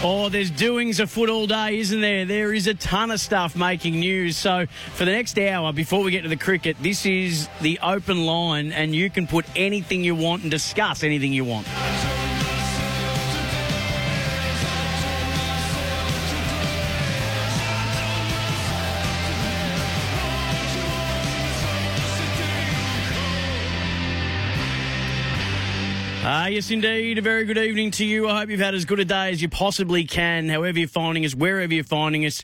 Oh, there's doings afoot all day, isn't there? There is a ton of stuff making news. So, for the next hour, before we get to the cricket, this is the open line, and you can put anything you want and discuss anything you want. Yes, indeed. A very good evening to you. I hope you've had as good a day as you possibly can, however you're finding us, wherever you're finding us.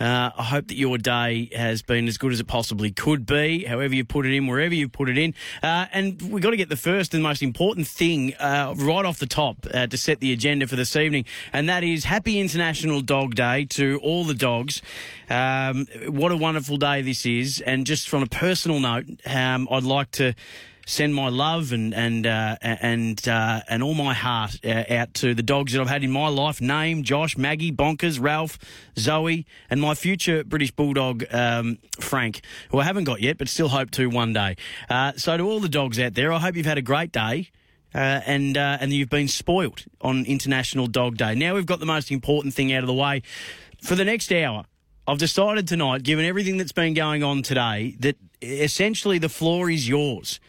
Uh, I hope that your day has been as good as it possibly could be, however you put it in, wherever you put it in. Uh, and we've got to get the first and most important thing uh, right off the top uh, to set the agenda for this evening, and that is Happy International Dog Day to all the dogs. Um, what a wonderful day this is. And just from a personal note, um, I'd like to send my love and and uh, and uh, and all my heart uh, out to the dogs that I've had in my life. Name, Josh, Maggie, Bonkers, Ralph, Zoe, and my future British Bulldog um, Frank, who I haven't got yet, but still hope to one day. Uh, so to all the dogs out there, I hope you've had a great day. Uh, and uh, and you've been spoilt on International Dog Day. Now we've got the most important thing out of the way. For the next hour, I've decided tonight, given everything that's been going on today, that essentially the floor is yours.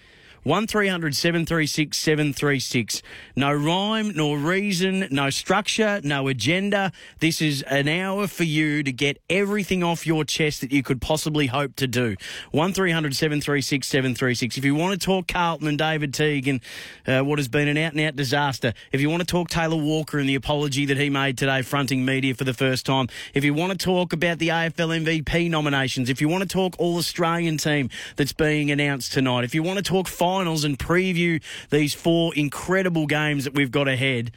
1300 736 736. No rhyme, nor reason, no structure, no agenda. This is an hour for you to get everything off your chest that you could possibly hope to do. 1300 736 736. If you want to talk Carlton and David Teague and uh, what has been an out and out disaster, if you want to talk Taylor Walker and the apology that he made today fronting media for the first time, if you want to talk about the AFL MVP nominations, if you want to talk All Australian team that's being announced tonight, if you want to talk finals and preview these four incredible games that we've got ahead,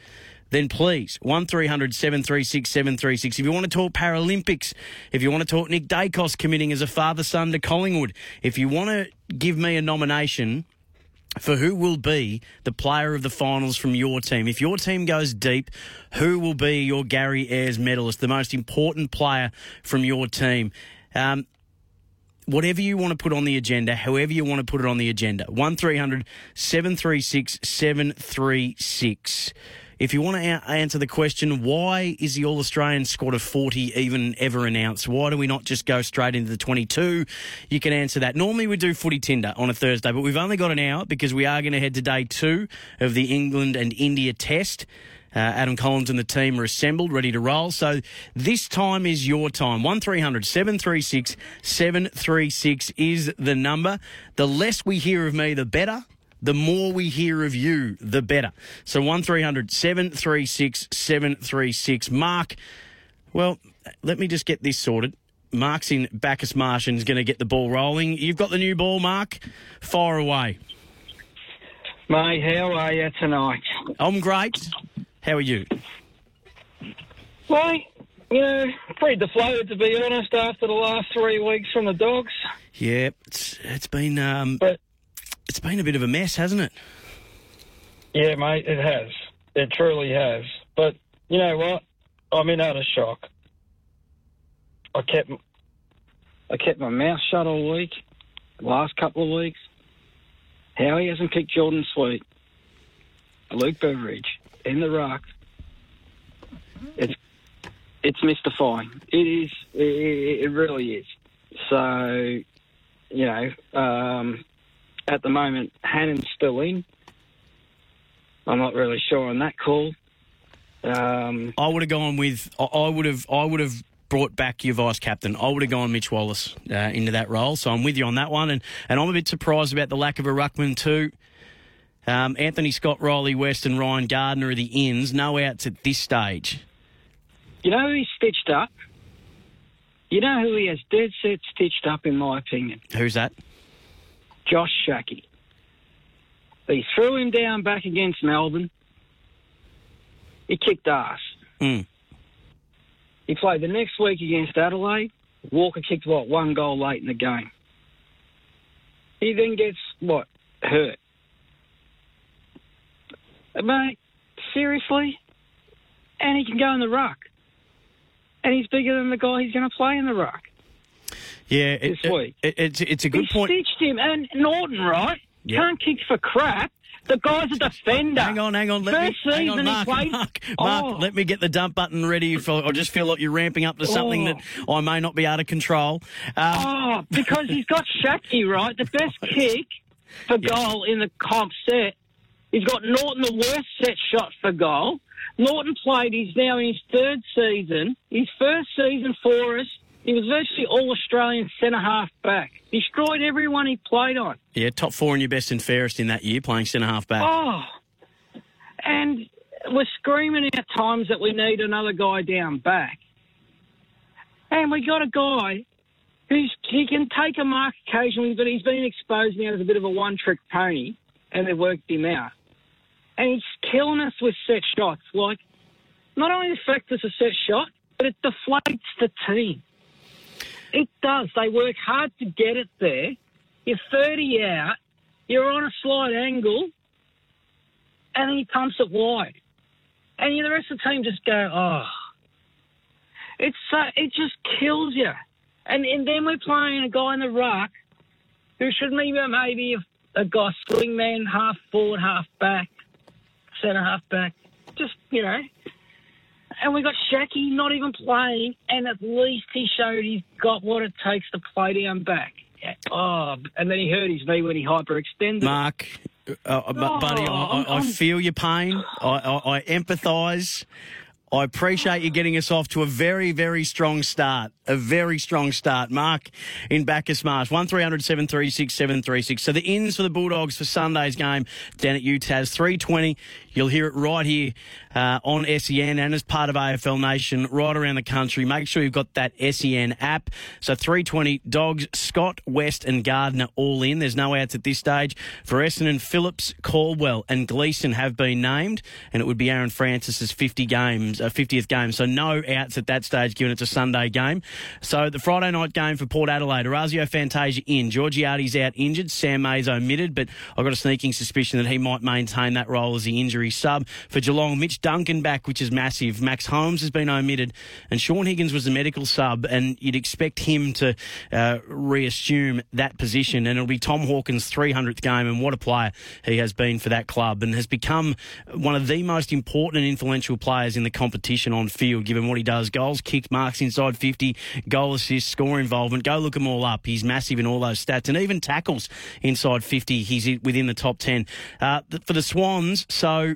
then please, 1300 736 736. If you want to talk Paralympics, if you want to talk Nick Daicos committing as a father son to Collingwood, if you want to give me a nomination for who will be the player of the finals from your team. If your team goes deep, who will be your Gary Ayres medalist, the most important player from your team? Um, whatever you want to put on the agenda, however you want to put it on the agenda. 1300 736 736. If you want to a- answer the question, why is the All Australian squad of 40 even ever announced? Why do we not just go straight into the 22? You can answer that. Normally we do footy tinder on a Thursday, but we've only got an hour because we are going to head to day two of the England and India test. Uh, Adam Collins and the team are assembled, ready to roll. So this time is your time. 1300 736 736 is the number. The less we hear of me, the better. The more we hear of you, the better. So 1300 736 736. Mark, well, let me just get this sorted. Mark's in Bacchus Marsh and is going to get the ball rolling. You've got the new ball, Mark. Far away. Mate, how are you tonight? I'm great. How are you? Mate, you know, pretty deflated to be honest after the last three weeks from the dogs. Yeah, it's it's been um, But it's been a bit of a mess, hasn't it? yeah, mate, it has. It truly has. But you know what? I'm in utter shock. I kept I kept my mouth shut all week, last couple of weeks. How he hasn't picked Jordan Sweet, Luke Beveridge, in the ruck. It's it's mystifying. It is. It, it really is. So, you know, um, at the moment, Hannan's still in. I'm not really sure on that call. Um, I would have gone with. I- I would have. I would have brought back your vice captain. I would have gone Mitch Wallis uh, into that role. So I'm with you on that one, and and I'm a bit surprised about the lack of a ruckman too. Um, Anthony Scott, Riley West, and Ryan Gardner are the ins. No outs at this stage. you know who he's stitched up? You know who he has dead set stitched up, in my opinion? Who's that? Josh Schache. He threw him down back against Melbourne. He kicked ass. Mm. He played the next week against Adelaide. Walker kicked, what, one goal late in the game. He then gets, what, hurt. Mate, seriously? And he can go in the ruck. And he's bigger than the guy he's going to play in the ruck. Yeah, it, This week. it- it's it's a good he point. stitched him. And Norton, right? Yeah. Can't kick for crap. The guy's a defender. Hang on, hang on. Let First me, hang on, he Mark, played- Mark, Mark, Oh. let me get the dump button ready. For, I just feel like you're ramping up to something Oh. that I may not be able to control. Um, Oh, because he's got Schache, right? The best kick for goal in the comp set. He's got Norton, the worst set shot for goal. Norton played, he's now in his third season. His first season for us, he was virtually all Australian centre half back. Destroyed everyone he played on. yeah, top four in your best and fairest in that year, playing centre half back. Oh, and we're screaming at times that we need another guy down back. And we got a guy who's he can take a mark occasionally, but he's been exposed now as a bit of a one-trick pony, and they've worked him out. And he's killing us with set shots. Like, not only affects it's a set shot, but it deflates the team. It does. They work hard to get it there. You're 30 out. You're on a slight angle, and then he pumps it wide, and the rest of the team just go, oh. It's it just kills you, and and then we're playing a guy in the ruck who should maybe maybe a, a guy swingman, half forward, half back, centre half back, just you know. And we got Schache not even playing, and at least he showed he's got what it takes to play down back. Oh, and then he hurt his knee when he hyperextended. Mark, uh, uh, bu- buddy, I, I, I feel your pain. I, I, I empathise. I appreciate you getting us off to a very, very strong start. A very strong start. Mark in Bacchus Marsh, 1300 736 736. So the ins for the Bulldogs for Sunday's game down at UTAS, 320. You'll hear it right here uh, on SEN and as part of AFL Nation right around the country. Make sure you've got that SEN app. So 320 Dogs, Scott, West and Gardner all in. There's no outs at this stage. For Essendon, Phillips, Caldwell and Gleeson have been named and it would be Aaron Francis's 50 games, uh, 50th game. So no outs at that stage given it's a Sunday game. So the Friday night game for Port Adelaide, Orazio Fantasia in. Georgiades out injured. Sam Mayes omitted, but I've got a sneaking suspicion that he might maintain that role as the injury sub. For Geelong, Mitch Duncan back, which is massive. Max Holmes has been omitted, and Sean Higgins was the medical sub, and you'd expect him to uh, reassume that position. And it'll be Tom Hawkins' 300th game, and what a player he has been for that club, and has become one of the most important and influential players in the competition on field, given what he does. Goals, kicks, marks inside 50, goal assists, score involvement. Go look them all up. He's massive in all those stats, and even tackles inside 50. He's within the top 10. Uh, for the Swans, so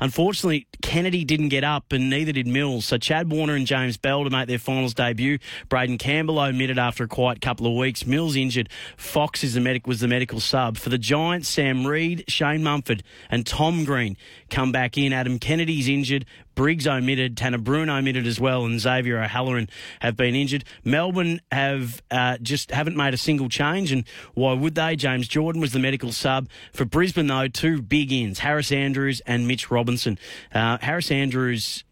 Unfortunately, Kennedy didn't get up, and neither did Mills. So Chad Warner and James Bell to make their finals debut. Braeden Campbell omitted after a quiet couple of weeks. Mills injured. Fox is the medic was the medical sub for the Giants. Sam Reid, Shane Mumford, and Tom Green come back in. Adam Kennedy's injured. Briggs omitted, Tanner Bruhn omitted as well, and Xavier O'Halloran have been injured. Melbourne have uh, just haven't made a single change, and why would they? James Jordon was the medical sub for Brisbane, though. Two big ins: Harris Andrews and Mitch Robinson. Uh, Harris Andrews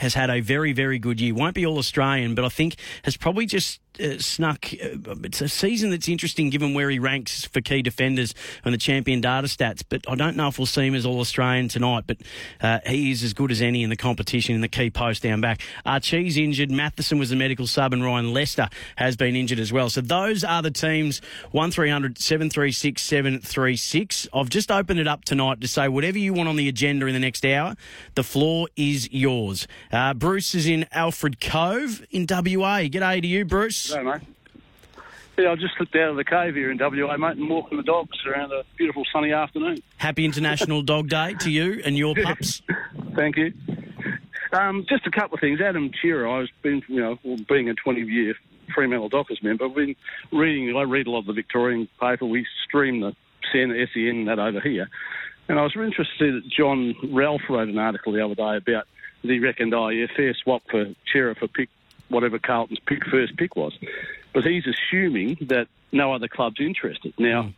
has had a very, very good year. Won't be all Australian, but I think has probably just uh, snuck. Uh, it's a season that's interesting given where he ranks for key defenders on the champion data stats. But I don't know if we'll see him as all Australian tonight. But uh, he is as good as any in the competition in the key post down back. Archie's injured. Matheson was the medical sub, and Ryan Lester has been injured as well. So those are the teams. One 736 736. I've just opened it up tonight to say whatever you want on the agenda in the next hour. The floor is yours. Uh, Bruce is in Alfred Cove in WA. G'day to you, Bruce. Hey, mate. Yeah, I just slipped out of the cave here in WA, mate, and walking the dogs around a beautiful sunny afternoon. Happy International Dog Day to you and your pups. Thank you. Um, just a couple of things. Adam Cerra, I've been, you know, being a 20 year Fremantle Dockers member, I've been reading, I read a lot of the Victorian paper. We stream the SEN, SEN that over here. And I was interested that John Ralph wrote an article the other day about he reckoned, oh, yeah, fair swap for Cerra for pick, whatever Carlton's pick first pick was. But he's assuming that no other club's interested. Now,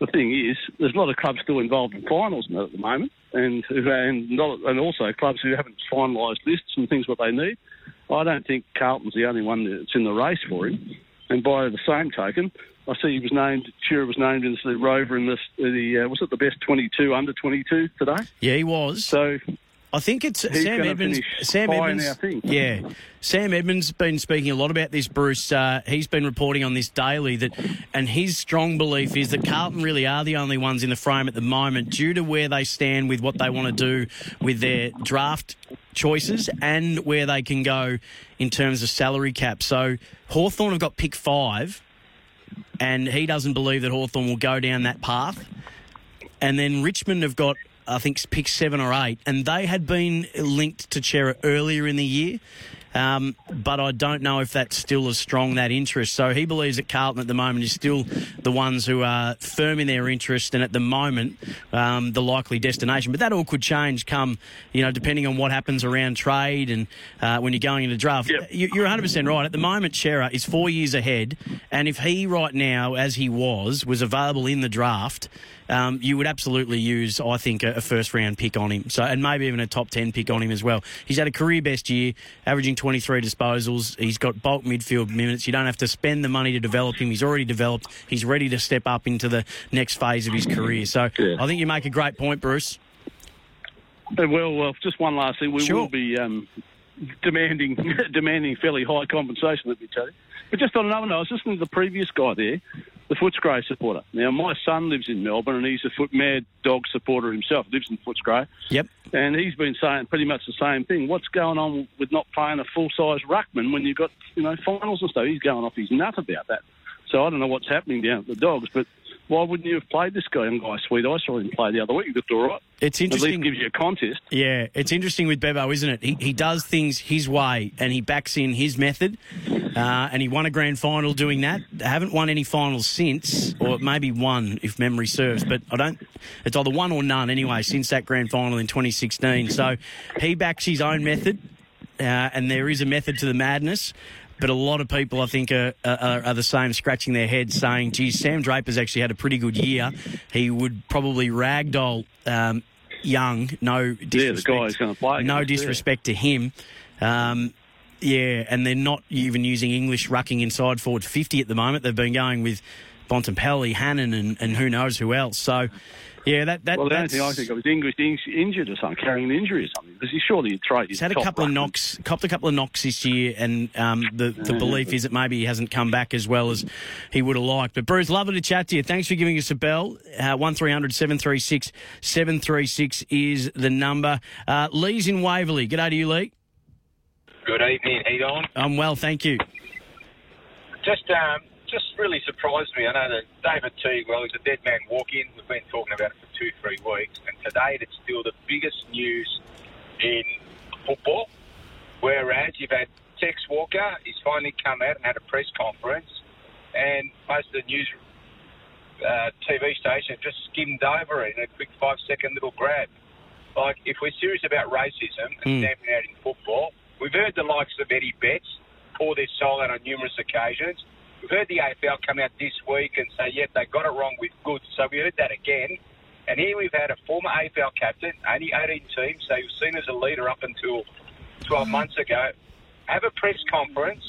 the thing is, there's a lot of clubs still involved in finals at the moment, and and not, and also clubs who haven't finalised lists and things what they need. I don't think Carlton's the only one that's in the race for him. And by the same token, I see he was named. Cerra was named as the rover in this. The uh, was it the best 22 under 22 today? Yeah, he was. So I think it's Sam Edmonds. Sam Edmonds. now, I think. Yeah, Sam Edmonds been speaking a lot about this. Bruce, uh, he's been reporting on this daily that, and his strong belief is that Carlton really are the only ones in the frame at the moment, due to where they stand with what they want to do with their draft choices and where they can go in terms of salary cap. So Hawthorn have got pick five, and he doesn't believe that Hawthorn will go down that path. And then Richmond have got, I think, pick seven or eight, and they had been linked to Cerra earlier in the year. Um, but I don't know if that's still as strong that interest. So he believes that Carlton at the moment is still the ones who are firm in their interest, and at the moment um, the likely destination. But that all could change come, you know, depending on what happens around trade and uh, when you're going into draft. Yep. You- You're 100 percent right. At the moment, Cerra is four years ahead, and if he right now, as he was, was available in the draft. Um, you would absolutely use, I think, a, a first round pick on him. So, and maybe even a top ten pick on him as well. He's had a career best year, averaging 23 disposals. He's got bulk midfield minutes. You don't have to spend the money to develop him. He's already developed. He's ready to step up into the next phase of his career. So, Yeah. I think you make a great point, Bruce. Well, well, just one last thing. We Sure. will be um, demanding demanding fairly high compensation, let me tell you. But just on another note, I was listening to the previous guy there, the Footscray supporter. Now, my son lives in Melbourne, and he's a foot mad dog supporter himself. Lives in Footscray, Yep. and he's been saying pretty much the same thing. What's going on with not playing a full size ruckman when you've got you know finals and stuff? He's going off his nut about that. So I don't know what's happening down at the Dogs, but. Why wouldn't you have played this guy, young guy, Sweet? I saw him play the other week. He looked all right. It's At interesting. least gives you a contest. Yeah, it's interesting with Bevo, isn't it? He, he does things his way and he backs in his method. Uh, and he won a grand final doing that. They Haven't won any finals since, or maybe one if memory serves. But I don't. It's either one or none anyway since that grand final in 2016. So he backs his own method, uh, and there is a method to the madness. But a lot of people, I think, are, are, are the same, scratching their heads, saying, "Geez, Sam Draper's actually had a pretty good year. He would probably ragdoll um, Young. No disrespect. yeah, guy who's gonna play No disrespect to him. Um, yeah, and they're not even using English rucking inside forward 50 at the moment. They've been going with Bontempelli, Hannan, and, and who knows who else. So, yeah, that, that Well, the only thing I think of is English in- injured or something, carrying an injury or something. Because he's surely a trade. He's had a couple of knocks, copped a couple of knocks this year, and um, the the belief is that maybe he hasn't come back as well as he would have liked. But Bruce, lovely to chat to you. Thanks for giving us a bell. Uh, One 736 736 is the number. Uh, Lee's in Waverley. G'day to you, Lee. Good evening. How you going? I'm well, thank you. Just, um, just really surprised me. I know that David Teague, well, he's a dead man walking. We've been talking about it for two, three weeks, and today it's still the biggest news in football. Whereas you've had Tex Walker, he's finally come out and had a press conference, and most of the news uh, TV station just skimmed over it in a quick five-second little grab. Like, if we're serious about racism and Mm. stamping out in football, we've heard the likes of Eddie Betts pour their soul out on numerous occasions. We've heard the AFL come out this week and say, yep, they got it wrong with good. So we heard that again. And here we've had a former AFL captain, only 18 teams, so he was seen as a leader up until 12 months ago, have a press conference,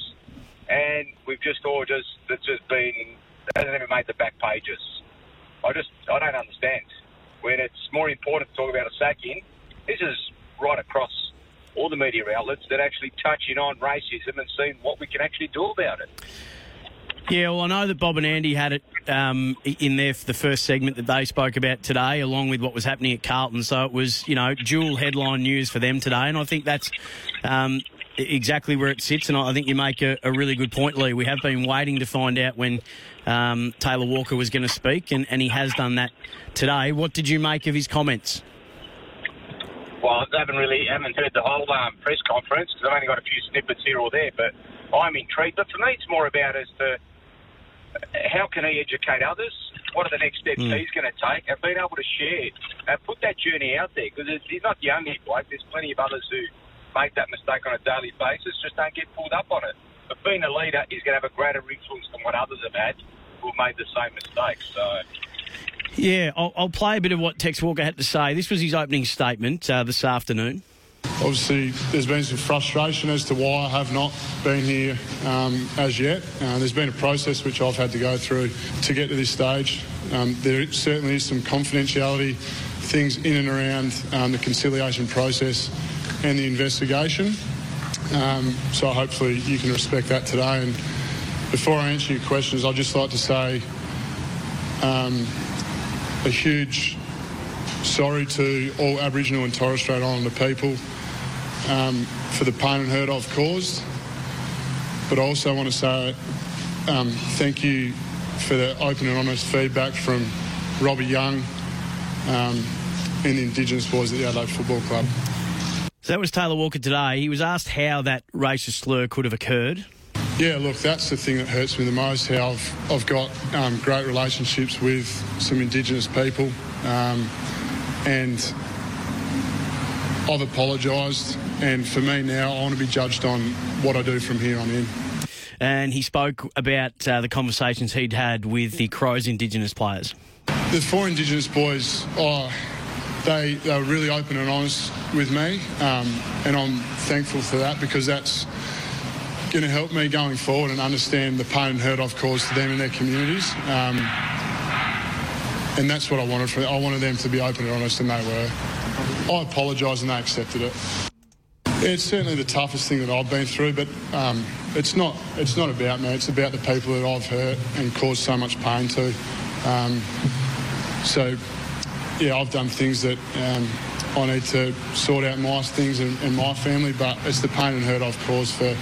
and we've just all just, it's just been, hasn't even made the back pages. I just, I don't understand. When it's more important to talk about a sacking, this is right across all the media outlets that actually touching on racism and seeing what we can actually do about it. Yeah, well, I know that Bob and Andy had it um, in there for the first segment that they spoke about today, along with what was happening at Carlton. So it was, you know, dual headline news for them today, and I think that's um, exactly where it sits. And I think you make a, a really good point, Lee. We have been waiting to find out when um, Taylor Walker was going to speak, and, and he has done that today. What did you make of his comments? Well, I haven't really haven't heard the whole um, press conference because I've only got a few snippets here or there. But I'm intrigued. But for me, it's more about as to how can he educate others. What are the next steps he's going to take, and being able to share and put that journey out there because he's not the only bloke. There's plenty of others who make that mistake on a daily basis, just don't get pulled up on it. But being a leader is going to have a greater influence than what others have had who've made the same mistakes. So. Yeah, I'll, I'll play a bit of what Tex Walker had to say. This was his opening statement uh, this afternoon. Obviously, there's been some frustration as to why I have not been here um, as yet. Uh, there's been a process which I've had to go through to get to this stage. Um, there certainly is some confidentiality things in and around um, the conciliation process and the investigation. Um, so hopefully you can respect that today. And before I answer your questions, I'd just like to say um, a huge sorry to all Aboriginal and Torres Strait Islander people um, for the pain and hurt I've caused. But I also want to say um, thank you for the open and honest feedback from Robbie Young um, and the Indigenous boys at the Adelaide Football Club. So that was Taylor Walker today. He was asked how that racist slur could have occurred. Yeah, look, that's the thing that hurts me the most. How I've, I've got um, great relationships with some Indigenous people, um, and I've apologised. And for me now, I want to be judged on what I do from here on in. And he spoke about uh, the conversations he'd had with the Crows Indigenous players. The four Indigenous boys, oh, they, they were really open and honest with me, um, and I'm thankful for that because that's going to help me going forward and understand the pain and hurt I've caused to them and their communities. Um, and that's what I wanted from I wanted them to be open and honest, and they were. I apologised and they accepted it. It's certainly the toughest thing that I've been through, but um, it's not. It's not about me. It's about the people that I've hurt and caused so much pain to. Um, so, yeah, I've done things that um, I need to sort out my things and, and my family, but it's the pain and hurt I've caused for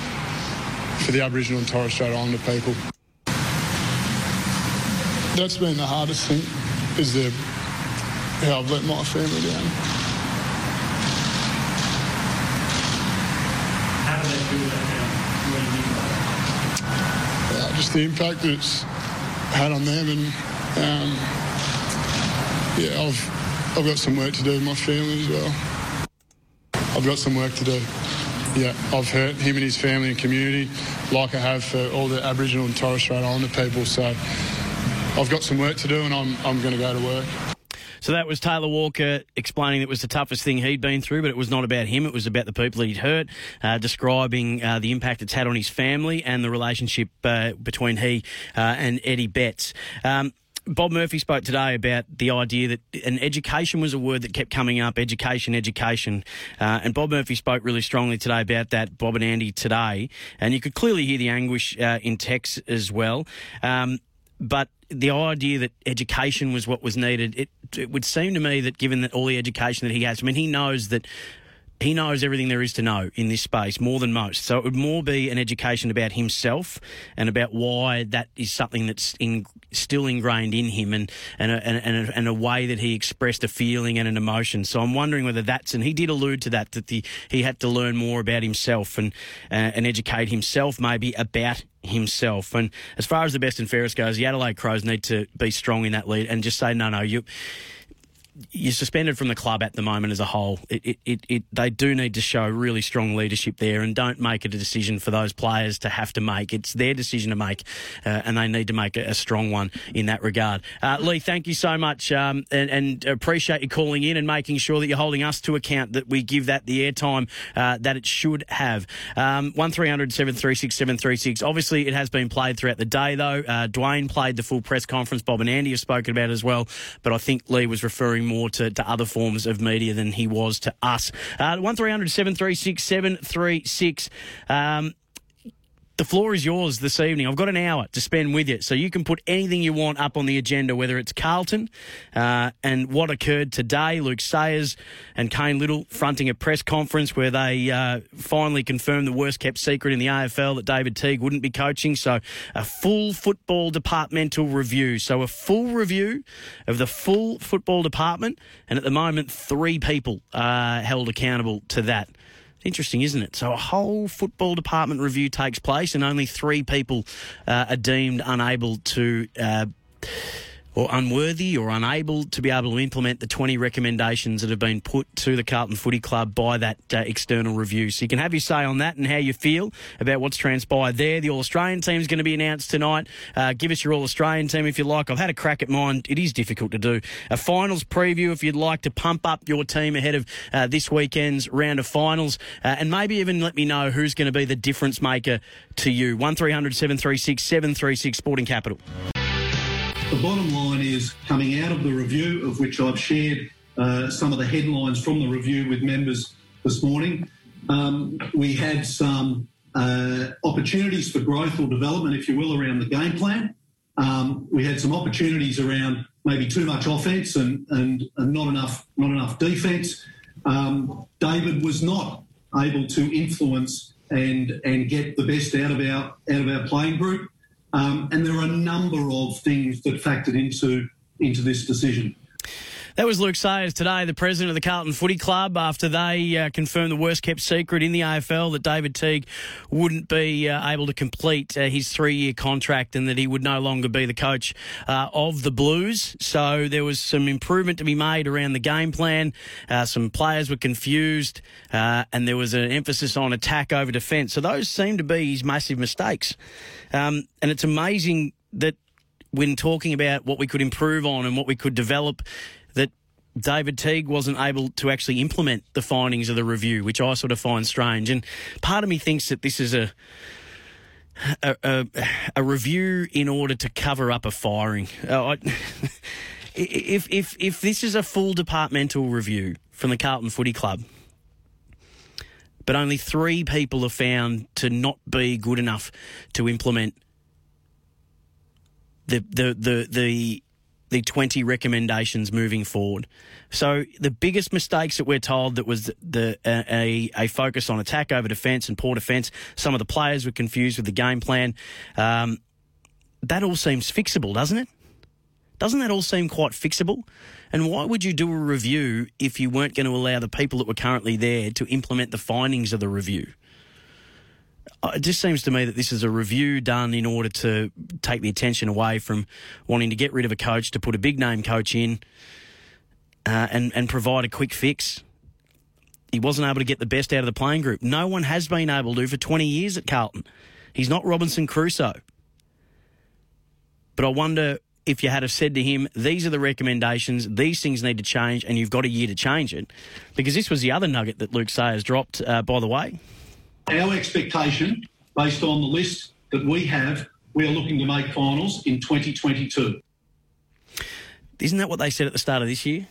for the Aboriginal and Torres Strait Islander people. That's been the hardest thing, is the how I've let my family down. How do they feel that now? What do you think? Uh, just the impact that it's had on them, and um, yeah, I've I've got some work to do with my family as well. I've got some work to do. Yeah, I've hurt him and his family and community, like I have for all the Aboriginal and Torres Strait Islander people. So I've got some work to do, and I'm I'm going to go to work. So that was Taylor Walker explaining it was the toughest thing he'd been through, but it was not about him. It was about the people he'd hurt, uh, describing uh, the impact it's had on his family and the relationship uh, between he uh, and Eddie Betts. Um, Bob Murphy spoke today about the idea that an education was a word that kept coming up education, education. Uh, and Bob Murphy spoke really strongly today about that, Bob and Andy today. And you could clearly hear the anguish uh, in Tex as well. Um, but the idea that education was what was needed, it, it would seem to me that given that all the education that he has, I mean, he knows that he knows everything there is to know in this space more than most. So it would more be an education about himself and about why that is something that's in, still ingrained in him and and a, and, a, and a way that he expressed a feeling and an emotion. So I'm wondering whether that's and he did allude to that that the, he had to learn more about himself and uh, and educate himself maybe about himself. And as far as the best and fairest goes, the Adelaide Crows need to be strong in that lead and just say no, no, you you're suspended from the club at the moment as a whole. It, it, it, they do need to show really strong leadership there and don't make it a decision for those players to have to make. It's their decision to make, uh, and they need to make a, a, strong one in that regard. Uh, Lee, thank you so much um, and, and, appreciate you calling in and making sure that you're holding us to account that we give that the airtime uh, that it should have. Um, 1300 736 736. Obviously, it has been played throughout the day, though. Uh, Dwayne played the full press conference. Bob and Andy have spoken about as well, but I think Lee was referring more to, to other forms of media than he was to us. Uh, 1300 736 736. Um, the floor is yours this evening. I've got an hour to spend with you, so you can put anything you want up on the agenda, whether it's Carlton uh, and what occurred today. Luke Sayers and Cain Liddle fronting a press conference where they uh, finally confirmed the worst kept secret in the AFL that David Teague wouldn't be coaching. So, a full football departmental review. So, a full review of the full football department, and at the moment, three people are held accountable to that. Interesting, isn't it? So a whole football department review takes place, and only three people uh, are deemed unable to. Uh, or unworthy or unable to be able to implement the 20 recommendations that have been put to the Carlton Footy Club by that uh, external review. So you can have your say on that and how you feel about what's transpired there. The All Australian team is going to be announced tonight. Uh, give us your All Australian team if you like. I've had a crack at mine. It is difficult to do. A finals preview if you'd like to pump up your team ahead of uh, this weekend's round of finals, uh, and maybe even let me know who's going to be the difference maker to you. 1300 736 736 Sporting Capital. The bottom line is coming out of the review, of which I've shared uh, some of the headlines from the review with members this morning. Um, we had some uh, opportunities for growth or development, if you will, around the game plan. Um, we had some opportunities around maybe too much offence and, and, and not enough not enough defence. Um, David was not able to influence and and get the best out of our out of our playing group. Um, and there are a number of things that factored into into this decision. That was Luke Sayers today, the president of the Carlton Footy Club, after they uh, confirmed the worst kept secret in the AFL that David Teague wouldn't be uh, able to complete uh, his three year contract and that he would no longer be the coach uh, of the Blues. So there was some improvement to be made around the game plan. Uh, some players were confused uh, and there was an emphasis on attack over defence. So those seem to be his massive mistakes. Um, and it's amazing that when talking about what we could improve on and what we could develop, David Teague wasn't able to actually implement the findings of the review, which I sort of find strange. And part of me thinks that this is a a, a, a review in order to cover up a firing. Uh, I, if if if this is a full departmental review from the Carlton Footy Club, but only three people are found to not be good enough to implement the the the the the 20 recommendations moving forward. So the biggest mistakes that we're told that was the a, a focus on attack over defence and poor defence. Some of the players were confused with the game plan. Um, that all seems fixable, doesn't it? Doesn't that all seem quite fixable? And why would you do a review if you weren't going to allow the people that were currently there to implement the findings of the review? It just seems to me that this is a review done in order to take the attention away from wanting to get rid of a coach to put a big name coach in uh, and and provide a quick fix. He wasn't able to get the best out of the playing group. No one has been able to for 20 years at Carlton. He's not Robinson Crusoe. But I wonder if you had have said to him, these are the recommendations, these things need to change, and you've got a year to change it. Because this was the other nugget that Luke Sayers dropped, uh, by the way. Our expectation, based on the list that we have, we are looking to make finals in 2022. Isn't that what they said at the start of this year?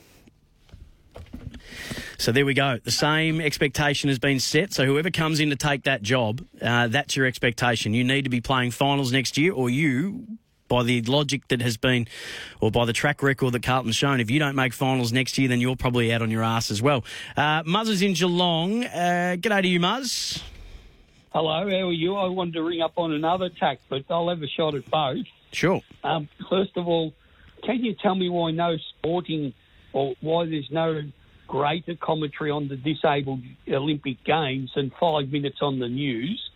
So there we go. The same expectation has been set. So whoever comes in to take that job, uh, that's your expectation. You need to be playing finals next year, or you, by the logic that has been, or by the track record that Carlton's shown, if you don't make finals next year, then you're probably out on your ass as well. Uh, Muzz is in Geelong. Uh, g'day to you, Muzz. Hello, how are you? I wanted to ring up on another tack, but I'll have a shot at both. Sure. Um, first of all, can you tell me why no sporting or why there's no greater commentary on the disabled Olympic Games and five minutes on the news,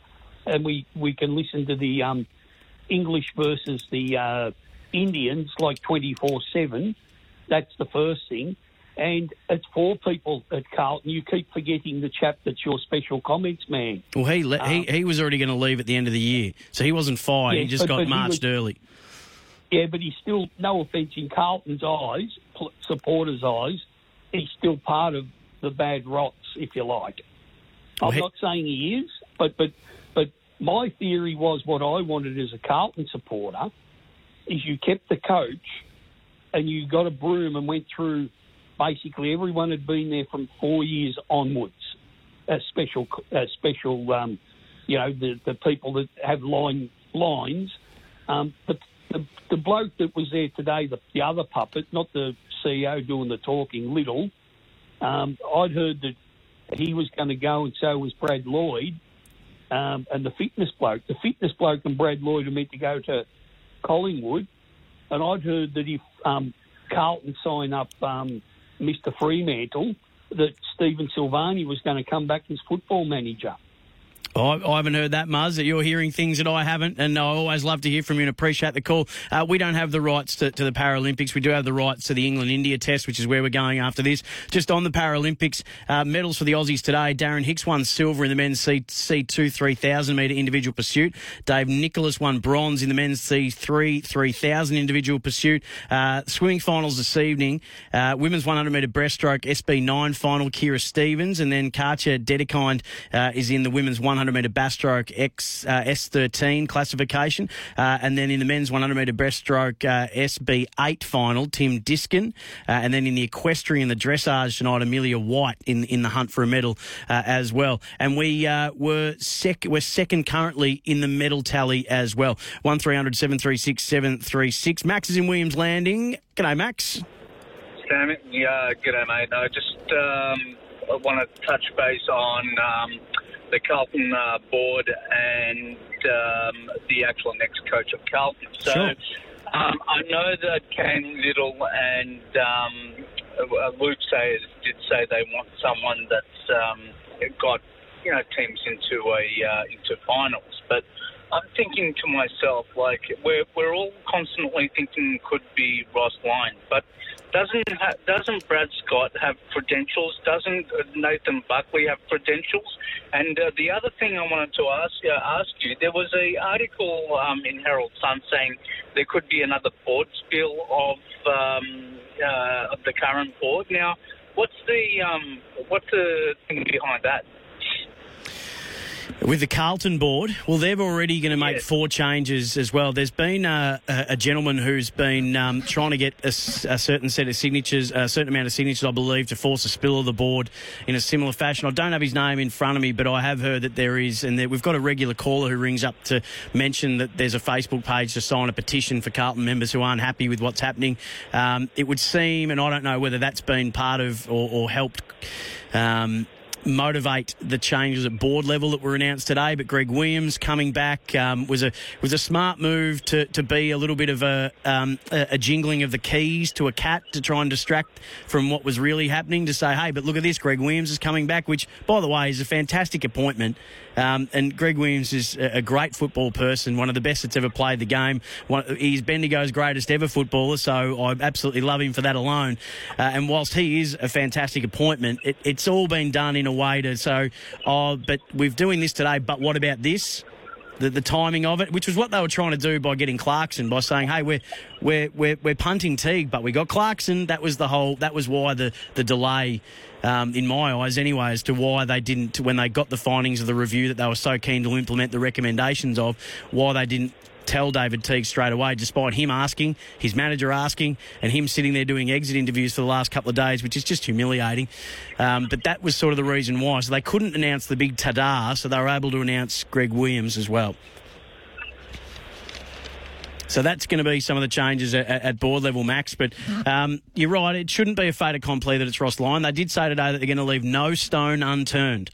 and we, we can listen to the um, English versus the uh, Indians like 24 7. That's the first thing. And it's four people at Carlton. You keep forgetting the chap that's your special comments man. Well, he le- um, he, he was already going to leave at the end of the year, so he wasn't fired. Yeah, he just but, got but marched was, early. Yeah, but he's still, no offence in Carlton's eyes, supporters' eyes, he's still part of the bad rots, if you like. Well, I'm he- not saying he is, but but but my theory was what I wanted as a Carlton supporter is you kept the coach and you got a broom and went through basically everyone had been there from four years onwards. As special as special um, you know the the people that have line lines. Um, the, the the bloke that was there today the, the other puppet not the CEO doing the talking little um, I'd heard that he was going to go and so was Brad Lloyd um, and the fitness bloke the fitness bloke and Brad Lloyd are meant to go to Collingwood and I'd heard that if um, Carlton sign up um, Mr. Fremantle, that Stephen Silvagni was going to come back as football manager. I, I haven't heard that, Muzz, that you're hearing things that I haven't, and I always love to hear from you and appreciate the call. Uh, we don't have the rights to, to, the Paralympics. We do have the rights to the England-India test, which is where we're going after this. Just on the Paralympics, uh, medals for the Aussies today. Darren Hicks won silver in the men's C, C2 3,000 metre individual pursuit. Dave Nicholas won bronze in the men's C3 3,000 individual pursuit. Uh, swimming finals this evening. Uh, women's 100 metre breaststroke SB9 final, Keira Stephens, and then Katja Dedekind uh, is in the women's 100 100 metre backstroke X, uh, S13 classification. Uh, and then in the men's 100 metre breaststroke uh, SB8 final, Tim Disken. Uh, and then in the equestrian, the dressage tonight, Amelia White in, in the hunt for a medal uh, as well. And we uh, were sec- we're second currently in the medal tally as well. 1300 736 736. Max is in Williams Landing. G'day, Max. Sam, yeah, g'day, mate. I just um, want to touch base on um, the Carlton uh, board and um, the actual next coach of Carlton. So Sure. um, I know that Cain Liddle and um, uh, Luke Sayers did say they want someone that's um, got you know teams into a uh, into finals, but. I'm thinking to myself, like we're we're all constantly thinking could be Ross Lyon, but doesn't ha- doesn't Brad Scott have credentials? Doesn't uh, Nathan Buckley have credentials? And uh, the other thing I wanted to ask uh, ask you, there was a article um, in Herald Sun saying there could be another board spill of um, uh, of the current board. Now, what's the um, what's the thing behind that? With the Carlton board, well, they're already going to make four changes as well. There's been a, a, a gentleman who's been um, trying to get a certain set of signatures, a certain amount of signatures, I believe, to force a spill of the board in a similar fashion. I don't have his name in front of me, but I have heard that there is, and that we've got a regular caller who rings up to mention that there's a Facebook page to sign a petition for Carlton members who aren't happy with what's happening. Um, it would seem, and I don't know whether that's been part of or, or helped. Um, motivate the changes at board level that were announced today. But Greg Williams coming back um, was a was a smart move to, to be a little bit of a, um, a a jingling of the keys to a cat to try and distract from what was really happening. To say, hey, but look at this, Greg Williams is coming back, which by the way is a fantastic appointment. Um, and Greg Williams is a great football person, one of the best that's ever played the game. One, he's Bendigo's greatest ever footballer, so I absolutely love him for that alone. Uh, and whilst he is a fantastic appointment, it, it's all been done in a way to so, oh, but we're doing this today, but what about this? The, the timing of it, which was what they were trying to do by getting Clarkson, by saying, "Hey, we're we're we're, we're punting Teague, but we got Clarkson." That was the whole. That was why the the delay, um, in my eyes, anyway, as to why they didn't when they got the findings of the review that they were so keen to implement the recommendations of, why they didn't tell David Teague straight away, despite him asking, his manager asking, and him sitting there doing exit interviews for the last couple of days, which is just humiliating. Um, but that was sort of the reason why. So they couldn't announce the big ta-da, so they were able to announce Greg Williams as well. So that's going to be some of the changes at, at board level, Max. But um, you're right, it shouldn't be a fait accompli that it's Ross Lyon. They did say today that they're going to leave no stone unturned.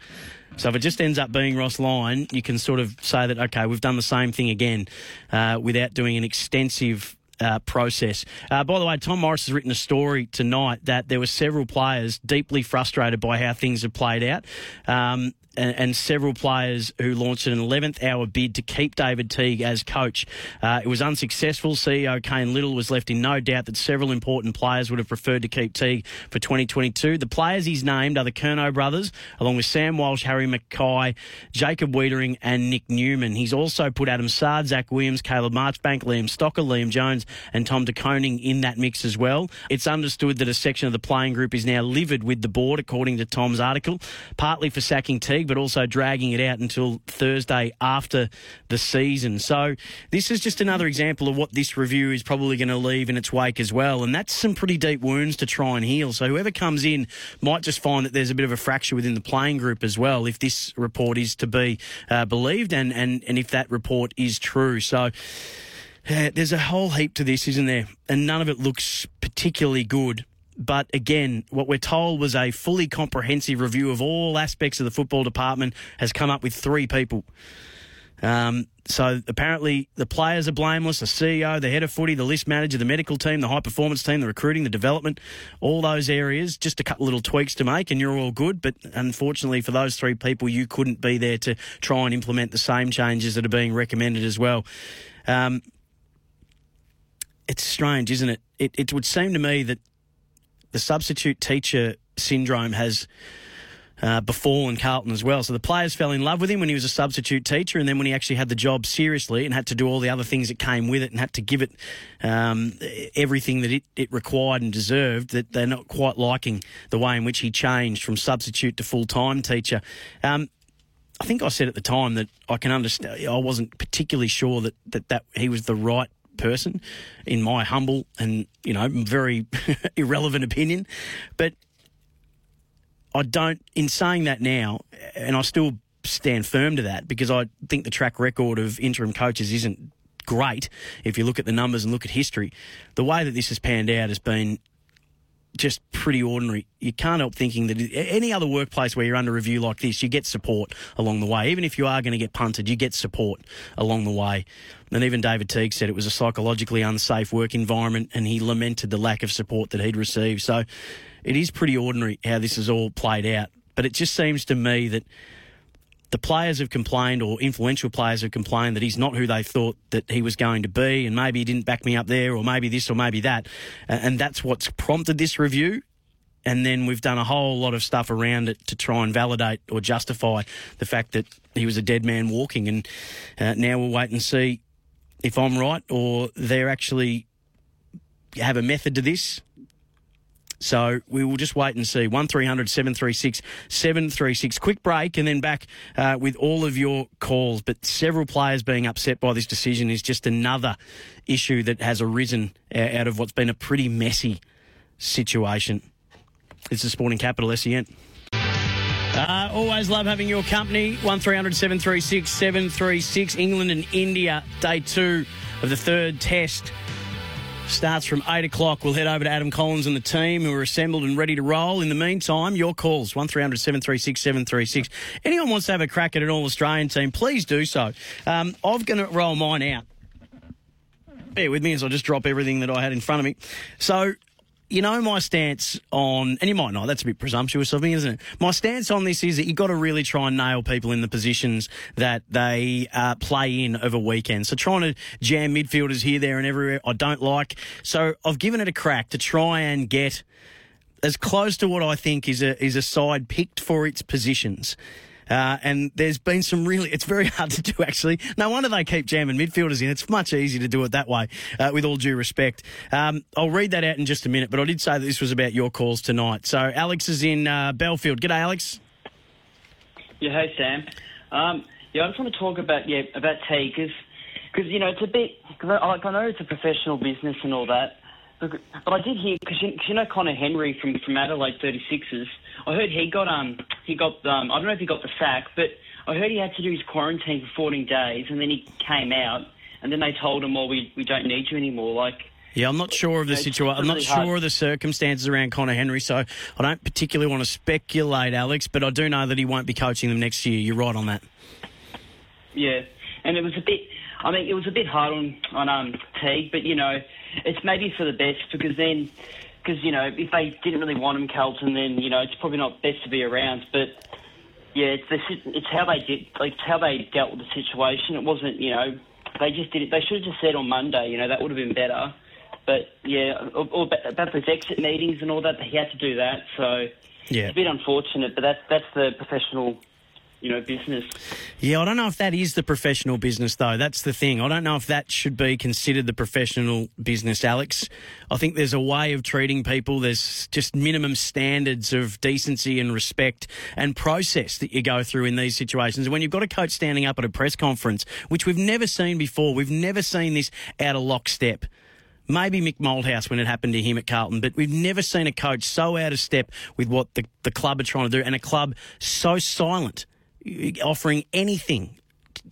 So if it just ends up being Ross Lyon, you can sort of say that, okay, we've done the same thing again uh, without doing an extensive uh, process. Uh, by the way, Tom Morris has written a story tonight that there were several players deeply frustrated by how things have played out. Um, and, and several players who launched an 11th hour bid to keep David Teague as coach. Uh, it was unsuccessful. CEO Cain Liddle was left in no doubt that several important players would have preferred to keep Teague for 2022. The players he's named are the Curnow brothers, along with Sam Walsh, Harry McKay, Jacob Weitering, and Nick Newman. He's also put Adam Saad, Zach Williams, Caleb Marchbank, Liam Stocker, Liam Jones, and Tom De Koning in that mix as well. It's understood that a section of the playing group is now livid with the board, according to Tom's article, partly for sacking Teague, but also dragging it out until Thursday after the season. So this is just another example of what this review is probably going to leave in its wake as well. And that's some pretty deep wounds to try and heal. So whoever comes in might just find that there's a bit of a fracture within the playing group as well, if this report is to be uh, believed and, and, and if that report is true. So. Uh, there's a whole heap to this, isn't there? And none of it looks particularly good. But again, what we're told was a fully comprehensive review of all aspects of the football department has come up with three people. Um, so apparently the players are blameless, the CEO, the head of footy, the list manager, the medical team, the high performance team, the recruiting, the development, all those areas, just a couple little tweaks to make and you're all good. But unfortunately for those three people, you couldn't be there to try and implement the same changes that are being recommended as well. Um, it's strange, isn't it? it? It would seem to me that the substitute teacher syndrome has uh, befallen Carlton as well. So the players fell in love with him when he was a substitute teacher, and then when he actually had the job seriously and had to do all the other things that came with it and had to give it um, everything that it, it required and deserved, that they're not quite liking the way in which he changed from substitute to full time teacher. Um, I think I said at the time that I can understand. I wasn't particularly sure that, that, that he was the right person, in my humble and you know very irrelevant opinion. But I don't. In saying that now, and I still stand firm to that because I think the track record of interim coaches isn't great. If you look at the numbers and look at history, the way that this has panned out has been just pretty ordinary. You can't help thinking that any other workplace where you're under review like this, you get support along the way. Even if you are going to get punted, you get support along the way. And even David Teague said it was a psychologically unsafe work environment, and he lamented the lack of support that he'd received. So it is pretty ordinary how this has all played out. But it just seems to me that the players have complained, or influential players have complained, that he's not who they thought that he was going to be, and maybe he didn't back me up there, or maybe this, or maybe that. And that's what's prompted this review. And then we've done a whole lot of stuff around it to try and validate or justify the fact that he was a dead man walking. And uh, now we'll wait and see if I'm right or they're actually have a method to this so we will just wait and see. 1300 736 736. Quick break and then back uh, with all of your calls. But several players being upset by this decision is just another issue that has arisen uh, out of what's been a pretty messy situation. It's the Sporting Capital SEN. Uh, always love having your company. 1300 736 736. England and India, day two of the third test starts from 8 o'clock. We'll head over to Adam Collins and the team who are assembled and ready to roll. In the meantime, your calls, 1300 736 736. Anyone wants to have a crack at an All Australian team, please do so. Um, I'm going to roll mine out. Bear with me as I just drop everything that I had in front of me. So, you know my stance on, and you might not, that's a bit presumptuous of me, isn't it? My stance on this is that you've got to really try and nail people in the positions that they uh, play in over weekends. So trying to jam midfielders here, there, and everywhere, I don't like. So I've given it a crack to try and get as close to what I think is a is a side picked for its positions. Uh, and there's been some really, it's very hard to do actually. No wonder they keep jamming midfielders in. It's much easier to do it that way, uh, with all due respect. Um, I'll read that out in just a minute, but I did say that this was about your calls tonight. So Alex is in uh, Belfield. G'day, Alex. Yeah, hey, Sam. Um, yeah, I just want to talk about, yeah, about T, because, you know, it's a bit, cause I, I know it's a professional business and all that, but, I did hear, because you, you know Conner Henry from, from Adelaide 36ers, I heard he got um he got um I don't know if he got the sack, but I heard he had to do his quarantine for 14 days, and then he came out, and then they told him, "Well, we we don't need you anymore." Like. Yeah, I'm not sure of the situation. I'm not sure of the circumstances around Conner Henry, so I don't particularly want to speculate, Alex. But I do know that he won't be coaching them next year. You're right on that. Yeah, and it was a bit. I mean, it was a bit hard on on um, Teague, but you know, it's maybe for the best because then because you know if they didn't really want him, Carlton, then you know it's probably not best to be around. But yeah, it's the, it's how they did, like how they dealt with the situation. It wasn't, you know, they just did it. They should have just said on Monday, you know, that would have been better. But yeah, or, about those exit meetings and all that, he had to do that. So yeah. it's a bit unfortunate, but that's that's the professional you know, business. Yeah, I don't know if that is the professional business, though. That's the thing. I don't know if that should be considered the professional business, Alex. I think there's a way of treating people. There's just minimum standards of decency and respect and process that you go through in these situations. When you've got a coach standing up at a press conference, which we've never seen before, we've never seen this out of lockstep maybe Mick Malthouse when it happened to him at Carlton, but we've never seen a coach so out of step with what the, the club are trying to do and a club so silent offering anything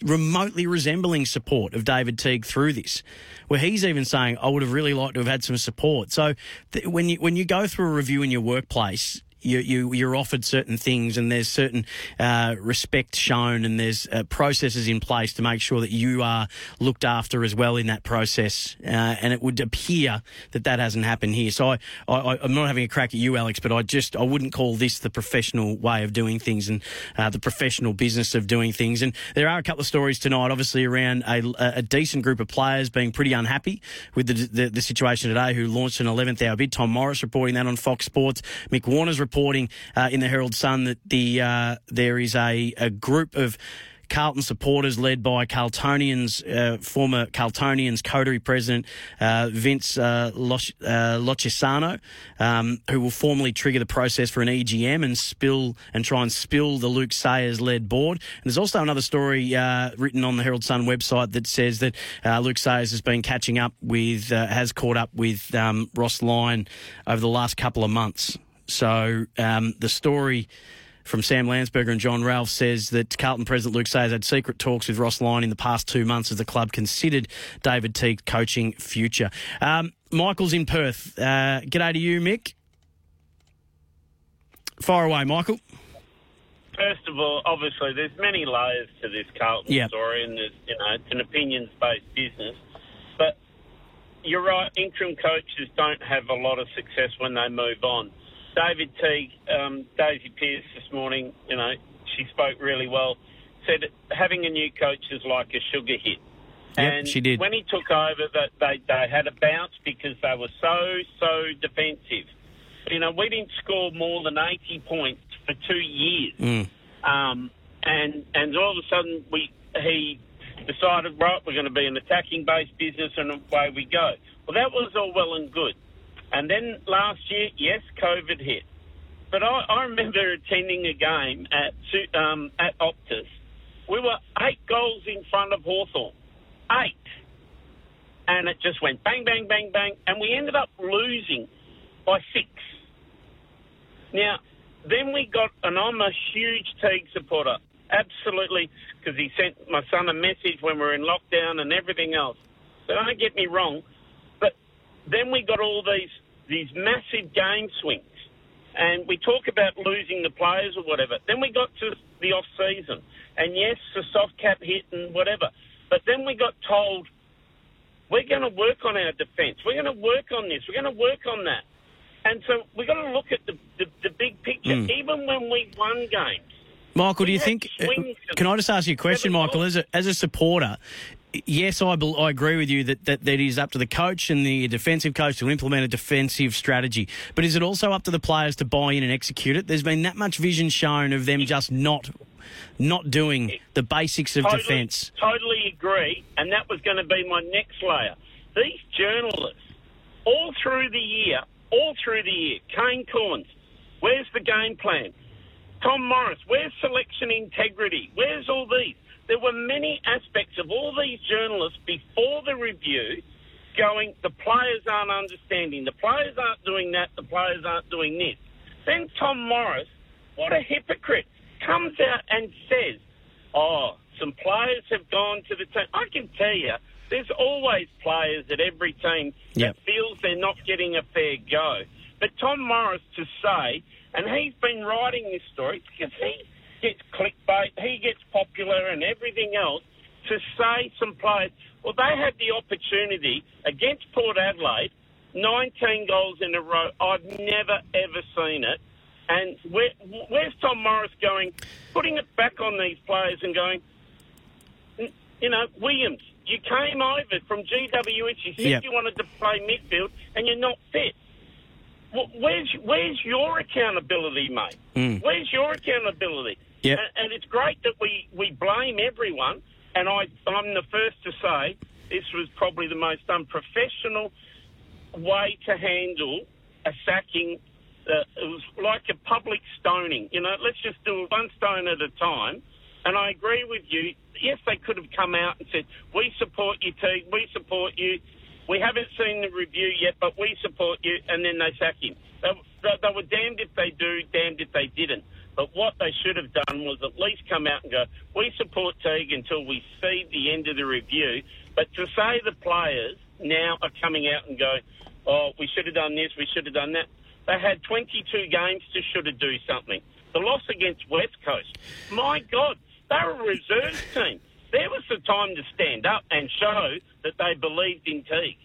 remotely resembling support of David Teague through this, where he's even saying, "I would have really liked to have had some support." So th- when you when you go through a review in your workplace, you, you you're offered certain things, and there's certain uh, respect shown, and there's uh, processes in place to make sure that you are looked after as well in that process. Uh, and it would appear that that hasn't happened here. So I, I, I'm not having a crack at you, Alex, but I just I wouldn't call this the professional way of doing things and uh, the professional business of doing things. And there are a couple of stories tonight, obviously around a, a decent group of players being pretty unhappy with the, the, the situation today, who launched an 11th hour bid. Tom Morris reporting that on Fox Sports. Mick Warner's reporting uh, in the Herald Sun that the uh, there is a, a group of Carlton supporters led by Carltonians, uh, former Carltonians coterie president uh, Vince uh, Lochisano, um, who will formally trigger the process for an EGM and spill and try and spill the Luke Sayers led board. And there's also another story uh, written on the Herald Sun website that says that uh, Luke Sayers has been catching up with, uh, has caught up with um, Ross Lyon over the last couple of months. So um, the story from Sam Landsberger and John Ralph says that Carlton President Luke Sayers had secret talks with Ross Lyon in the past two months as the club considered David Teague coaching future. Um, Michael's in Perth. Uh, g'day to you, Mick. Far away, Michael. First of all, obviously, there's many layers to this Carlton Yep. story, and there's, you know, it's an opinions-based business. But you're right, interim coaches don't have a lot of success when they move on. David Teague, um, Daisy Pearce this morning, you know, she spoke really well. Said having a new coach is like a sugar hit. Yep, and she did. when he took over, that they they had a bounce because they were so so defensive. You know, we didn't score more than eighty points for two years, Mm. um, and and all of a sudden we he decided right we're going to be an attacking based business and away we go. Well, that was all well and good. And then last year, yes, COVID hit. But I, I remember attending a game at um, at Optus. We were eight goals in front of Hawthorn. Eight. And it just went bang, bang, bang, bang. And we ended up losing by six. Now, then we got, and I'm a huge Teague supporter, absolutely, because he sent my son a message when we were in lockdown and everything else. So don't get me wrong, but then we got all these these massive game swings, and we talk about losing the players or whatever. Then we got to the off season, and yes, the soft cap hit and whatever. But then we got told we're going to work on our defence. We're going to work on this. We're going to work on that. And so we've got to look at the, the, the big picture. Mm. Even when we won games, Michael, do you think? uh, Can I just ask you a question, Michael? As a, as a supporter, yes, I, bel- I agree with you that, that, that it is up to the coach and the defensive coach to implement a defensive strategy. But is it also up to the players to buy in and execute it? There's been that much vision shown of them just not not doing the basics of totally, defence. Totally agree, and that was going to be my next layer. These journalists, all through the year, all through the year, Kane Cornes, where's the game plan? Tom Morris, where's selection integrity? Where's all these? There were many aspects of all these journalists before the review going, the players aren't understanding, the players aren't doing that, the players aren't doing this. Then Tom Morris, what a hypocrite, comes out and says, oh, some players have gone to the team. I can tell you, there's always players at every team Yep. that feels they're not getting a fair go. But Tom Morris to say, and he's been writing this story because he gets clickbait, he gets popular and everything else, to say some players, well, they had the opportunity against Port Adelaide, 19 goals in a row. I've never, ever seen it. And where, where's Tom Morris going, putting it back on these players and going, you know, Williams, you came over from GWS, you said Yep. you wanted to play midfield, and you're not fit. Wh- Where's where's your accountability, mate? Mm. Where's your accountability? Yep. And, and it's great that we, we blame everyone, and I I'm the first to say this was probably the most unprofessional way to handle a sacking. Uh, it was like a public stoning. You know, let's just do one stone at a time. And I agree with you. Yes, they could have come out and said, "We support you, Teague. We support you. We haven't seen the review yet, but we support you." And then they sack him. They, they, they were damned if they do, damned if they didn't. But what they should have done was at least come out and go, "We support Teague until we see the end of the review." But to say the players now are coming out and going, "Oh, we should have done this, we should have done that." They had 22 games to should have do something. The loss against West Coast, my God, they're a reserve team. There was the time to stand up and show that they believed in Teague.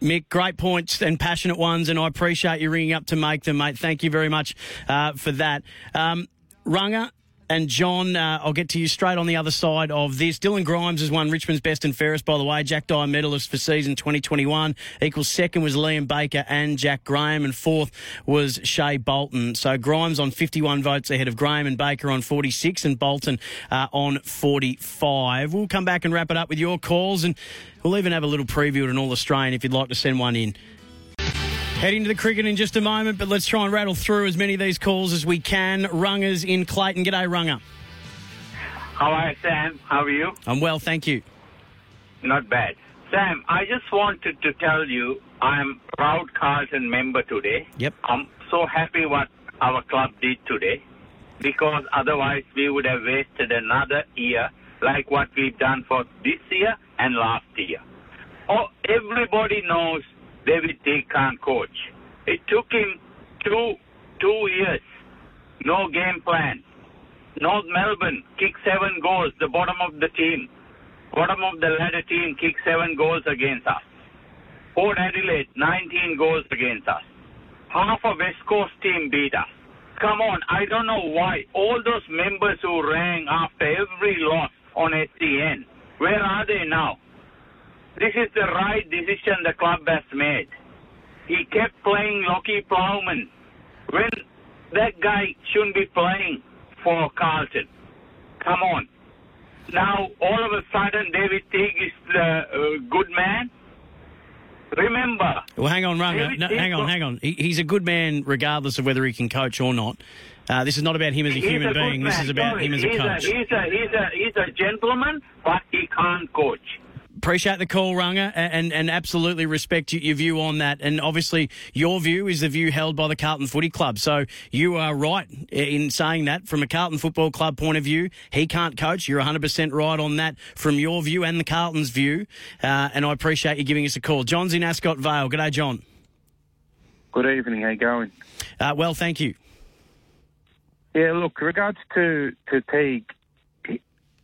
Mick, great points and passionate ones, and I appreciate you ringing up to make them, mate. Thank you very much uh, for that. Um, Runga, and John, uh, I'll get to you straight on the other side of this. Dylan Grimes has won Richmond's best and fairest, by the way. Jack Dyer medalist for season 2021. Equals second was Liam Baker and Jack Graham, and fourth was Shai Bolton. So Grimes on 51 votes ahead of Graham and Baker on 46, and Bolton uh, on 45. We'll come back and wrap it up with your calls, and we'll even have a little preview at an All Australian if you'd like to send one in. Heading to the cricket in just a moment, but let's try and rattle through as many of these calls as we can. Runger's in Clayton. G'day, Runger. Hi, Sam. How are you? I'm well, thank you. Not bad. Sam, I just wanted to tell you I'm a proud Carlton member today. Yep. I'm so happy what our club did today because otherwise we would have wasted another year like what we've done for this year and last year. Oh, everybody knows David Teague can't coach. It took him two two years, no game plan. North Melbourne kicked seven goals, the bottom of the team, bottom of the ladder team kicked seven goals against us. Port Adelaide, 19 goals against us. Half a West Coast team beat us. Come on, I don't know why. All those members who rang after every loss on SEN, where are they now? This is the right decision the club has made. He kept playing Lockie Plowman when that guy shouldn't be playing for Carlton. Come on. Now, all of a sudden, David Teague is the uh, good man. Remember. Well, hang on. David No, hang on, hang on. He, he's a good man regardless of whether he can coach or not. Uh, this is not about him as a He's human a being. This is about Sorry, him as a coach. he's, a, he's, a, he's a gentleman, but he can't coach. Appreciate the call, Runger, and, and, absolutely respect your, your view on that. And obviously, your view is the view held by the Carlton Footy Club. So you are right in saying that from a Carlton Football Club point of view. He can't coach. You're 100% right on that from your view and the Carlton's view. Uh, and I appreciate you giving us a call. John's in Ascot Vale. G'day, John. Good evening. How you going? Uh, well, thank you. Yeah, look, regards to to Teague,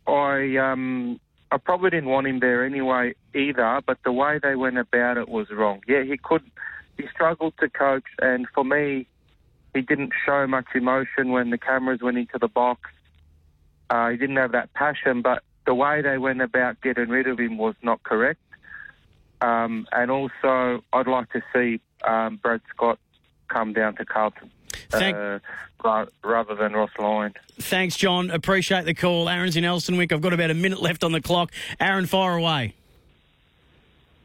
I um I probably didn't want him there anyway either, but the way they went about it was wrong. Yeah, he could he struggled to coach, and for me, he didn't show much emotion when the cameras went into the box. Uh, he didn't have that passion, but the way they went about getting rid of him was not correct. Um, and also, I'd like to see um, Brad Scott come down to Carlton Thank- uh, rather than Ross Lyon. Thanks, John. Appreciate the call. Aaron's in Elsternwick. I've got about a minute left on the clock. Aaron, fire away.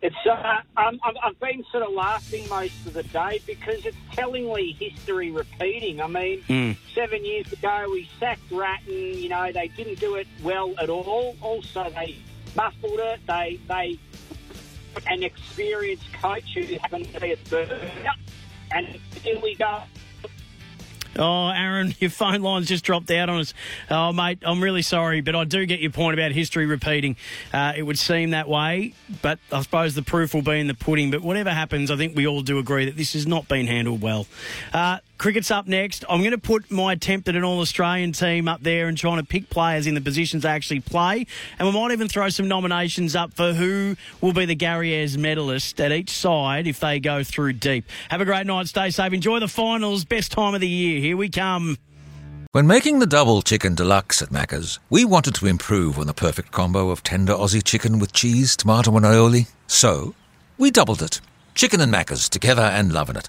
It's uh, I'm, I'm, I've been sort of laughing most of the day because it's tellingly history repeating. I mean, Mm. seven years ago we sacked Ratten. You know, they didn't do it well at all. Also, they muffled it. They they an experienced coach who happened to be a burner, and here we go. Oh, Aaron, your phone line's just dropped out on us. Oh, mate, I'm really sorry, but I do get your point about history repeating. Uh, it would seem that way, but I suppose the proof will be in the pudding. But whatever happens, I think we all do agree that this has not been handled well. Uh, cricket's up next. I'm going to put my attempt at an All Australian team up there and trying to pick players in the positions they actually play. And we might even throw some nominations up for who will be the Gary Ayres medalist at each side if they go through deep. Have a great night. Stay safe. Enjoy the finals. Best time of the year. Here we come. When making the double chicken deluxe at Macca's, we wanted to improve on the perfect combo of tender Aussie chicken with cheese, tomato, and aioli. So, we doubled it. Chicken and Macca's together and loving it.